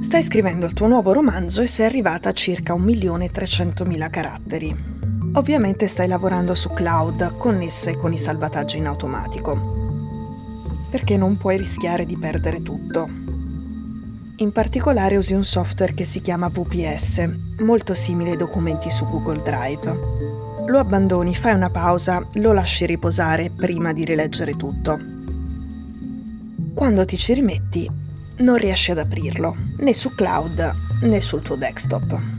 Stai scrivendo il tuo nuovo romanzo e sei arrivata a circa 1.300.000 caratteri. Ovviamente stai lavorando su cloud connesse con i salvataggi in automatico. Perché non puoi rischiare di perdere tutto. In particolare usi un software che si chiama VPS, molto simile ai documenti su Google Drive. Lo abbandoni, fai una pausa, lo lasci riposare prima di rileggere tutto. Quando ti ci rimetti, non riesci ad aprirlo, né su cloud né sul tuo desktop.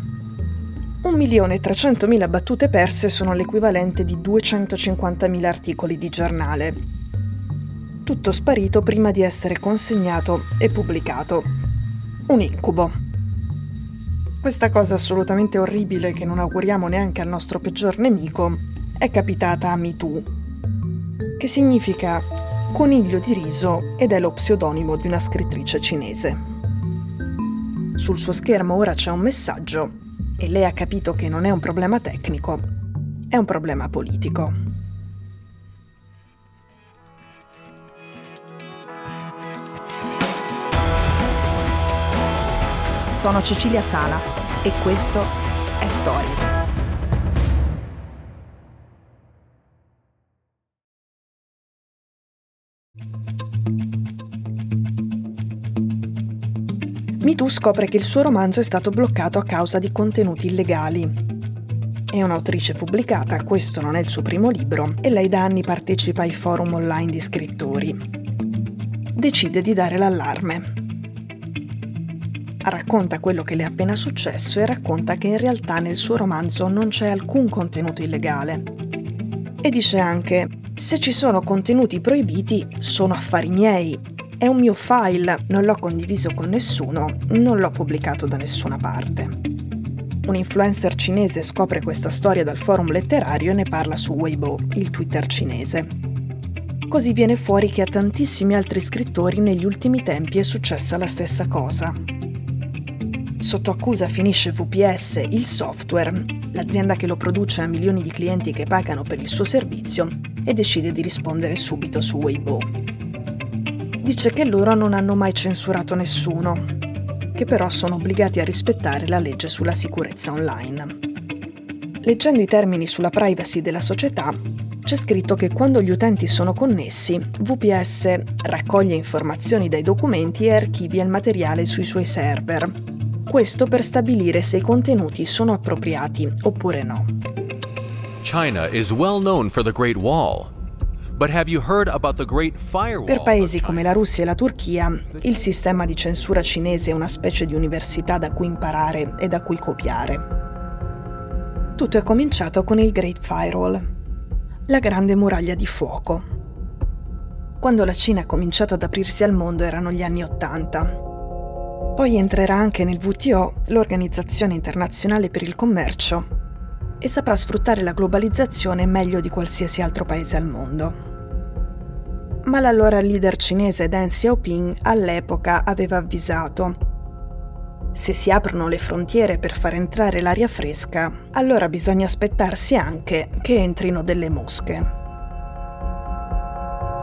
1.300.000 battute perse sono l'equivalente di 250.000 articoli di giornale. Tutto sparito prima di essere consegnato e pubblicato. Un incubo. Questa cosa assolutamente orribile che non auguriamo neanche al nostro peggior nemico è capitata a MeToo, che significa Coniglio di riso ed è lo pseudonimo di una scrittrice cinese. Sul suo schermo ora c'è un messaggio e lei ha capito che non è un problema tecnico, è un problema politico. Sono Cecilia Sala e questo è Stories. MeToo scopre che il suo romanzo è stato bloccato a causa di contenuti illegali. È un'autrice pubblicata, questo non è il suo primo libro, e lei da anni partecipa ai forum online di scrittori. Decide di dare l'allarme. Racconta quello che le è appena successo e racconta che in realtà nel suo romanzo non c'è alcun contenuto illegale. E dice anche, se ci sono contenuti proibiti, sono affari miei, è un mio file, non l'ho condiviso con nessuno, non l'ho pubblicato da nessuna parte. Un influencer cinese scopre questa storia dal forum letterario e ne parla su Weibo, il Twitter cinese. Così viene fuori che a tantissimi altri scrittori negli ultimi tempi è successa la stessa cosa. Sotto accusa finisce VPS, il software, l'azienda che lo produce a milioni di clienti che pagano per il suo servizio, e decide di rispondere subito su Weibo dice che loro non hanno mai censurato nessuno, che però sono obbligati a rispettare la legge sulla sicurezza online. Leggendo i termini sulla privacy della società, c'è scritto che quando gli utenti sono connessi, VPS raccoglie informazioni dai documenti e archivia il materiale sui suoi server. Questo per stabilire se i contenuti sono appropriati oppure no. China is well known for the Great Wall. Per paesi come la Russia e la Turchia, il sistema di censura cinese è una specie di università da cui imparare e da cui copiare. Tutto è cominciato con il Great Firewall, la grande muraglia di fuoco. Quando la Cina ha cominciato ad aprirsi al mondo erano gli anni Ottanta. Poi entrerà anche nel WTO, l'Organizzazione internazionale per il commercio, e saprà sfruttare la globalizzazione meglio di qualsiasi altro paese al mondo ma l'allora leader cinese Deng Xiaoping all'epoca aveva avvisato se si aprono le frontiere per far entrare l'aria fresca, allora bisogna aspettarsi anche che entrino delle mosche.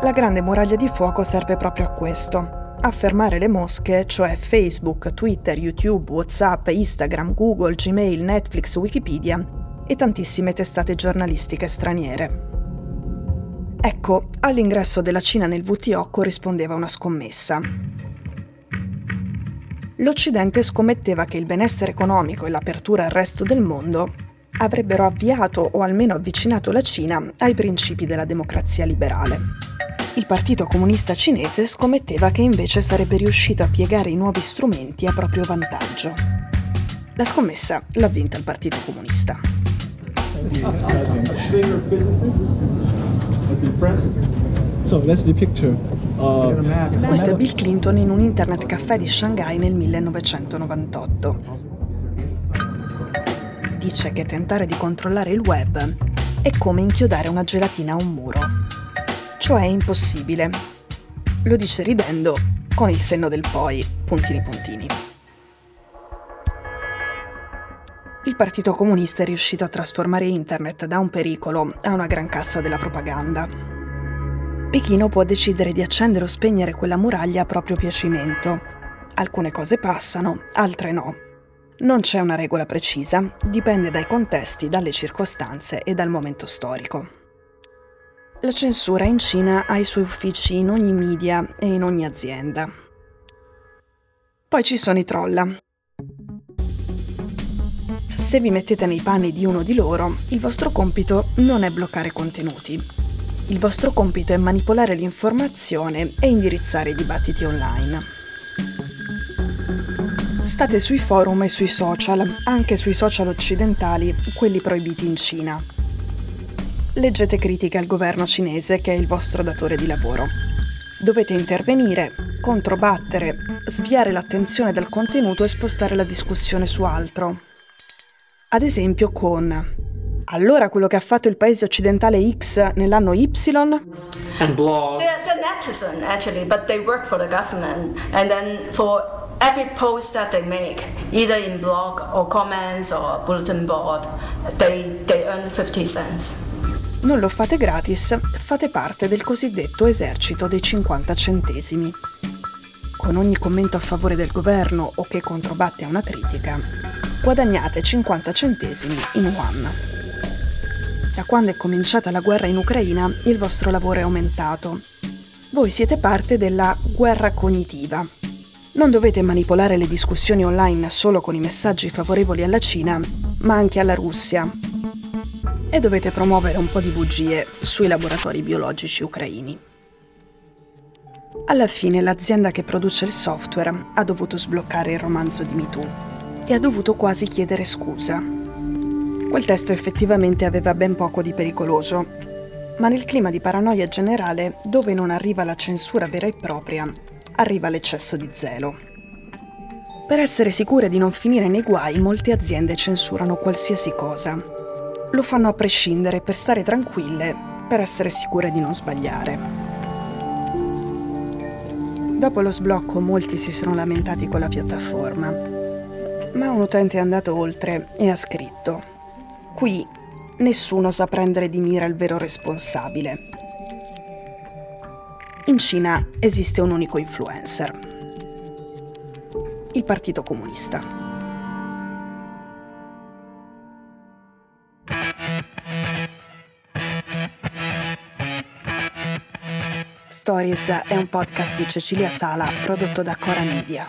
La grande muraglia di fuoco serve proprio a questo, a fermare le mosche, cioè Facebook, Twitter, YouTube, WhatsApp, Instagram, Google, Gmail, Netflix, Wikipedia e tantissime testate giornalistiche straniere. Ecco, all'ingresso della Cina nel WTO corrispondeva una scommessa. L'Occidente scommetteva che il benessere economico e l'apertura al resto del mondo avrebbero avviato o almeno avvicinato la Cina ai principi della democrazia liberale. Il Partito Comunista Cinese scommetteva che invece sarebbe riuscito a piegare i nuovi strumenti a proprio vantaggio. La scommessa l'ha vinta il Partito Comunista. Uh, Questo è Bill Clinton in un internet caffè di Shanghai nel 1998. Dice che tentare di controllare il web è come inchiodare una gelatina a un muro. Cioè è impossibile. Lo dice ridendo, con il senno del poi, puntini puntini. Il Partito Comunista è riuscito a trasformare Internet da un pericolo a una gran cassa della propaganda. Pechino può decidere di accendere o spegnere quella muraglia a proprio piacimento, Alcune cose passano, altre no. Non c'è una regola precisa, dipende dai contesti, dalle circostanze e dal momento storico. La censura in Cina ha i suoi uffici in ogni media e in ogni azienda. Poi ci sono i trolla. Se vi mettete nei panni di uno di loro, il vostro compito non è bloccare contenuti. Il vostro compito è manipolare l'informazione e indirizzare i dibattiti online. State sui forum e sui social, anche sui social occidentali, quelli proibiti in Cina leggete critiche al governo cinese che è il vostro datore di lavoro. Dovete intervenire, controbattere, sviare l'attenzione dal contenuto e spostare la discussione su altro. Ad esempio con allora quello che ha fatto il paese occidentale X nell'anno Y? And blogs. They're, they're netizen actually, but they work for the government. And then for every post that they make, either in blog or comments or bulletin board, they, they earn 50 cents non lo fate gratis, fate parte del cosiddetto esercito dei 50 centesimi. Con ogni commento a favore del governo o che controbatte a una critica, guadagnate 50 centesimi in one. Da quando è cominciata la guerra in Ucraina, il vostro lavoro è aumentato. Voi siete parte della guerra cognitiva. Non dovete manipolare le discussioni online solo con i messaggi favorevoli alla Cina, ma anche alla Russia, e dovete promuovere un po' di bugie sui laboratori biologici ucraini. Alla fine l'azienda che produce il software ha dovuto sbloccare il romanzo di MeToo e ha dovuto quasi chiedere scusa. Quel testo effettivamente aveva ben poco di pericoloso, ma nel clima di paranoia generale, dove non arriva la censura vera e propria, arriva l'eccesso di zelo. Per essere sicure di non finire nei guai, molte aziende censurano qualsiasi cosa, lo fanno a prescindere per stare tranquille, per essere sicure di non sbagliare. Dopo lo sblocco molti si sono lamentati con la piattaforma, ma un utente è andato oltre e ha scritto, qui nessuno sa prendere di mira il vero responsabile. In Cina esiste un unico influencer, il Partito Comunista. Stories è un podcast di Cecilia Sala prodotto da Cora Media.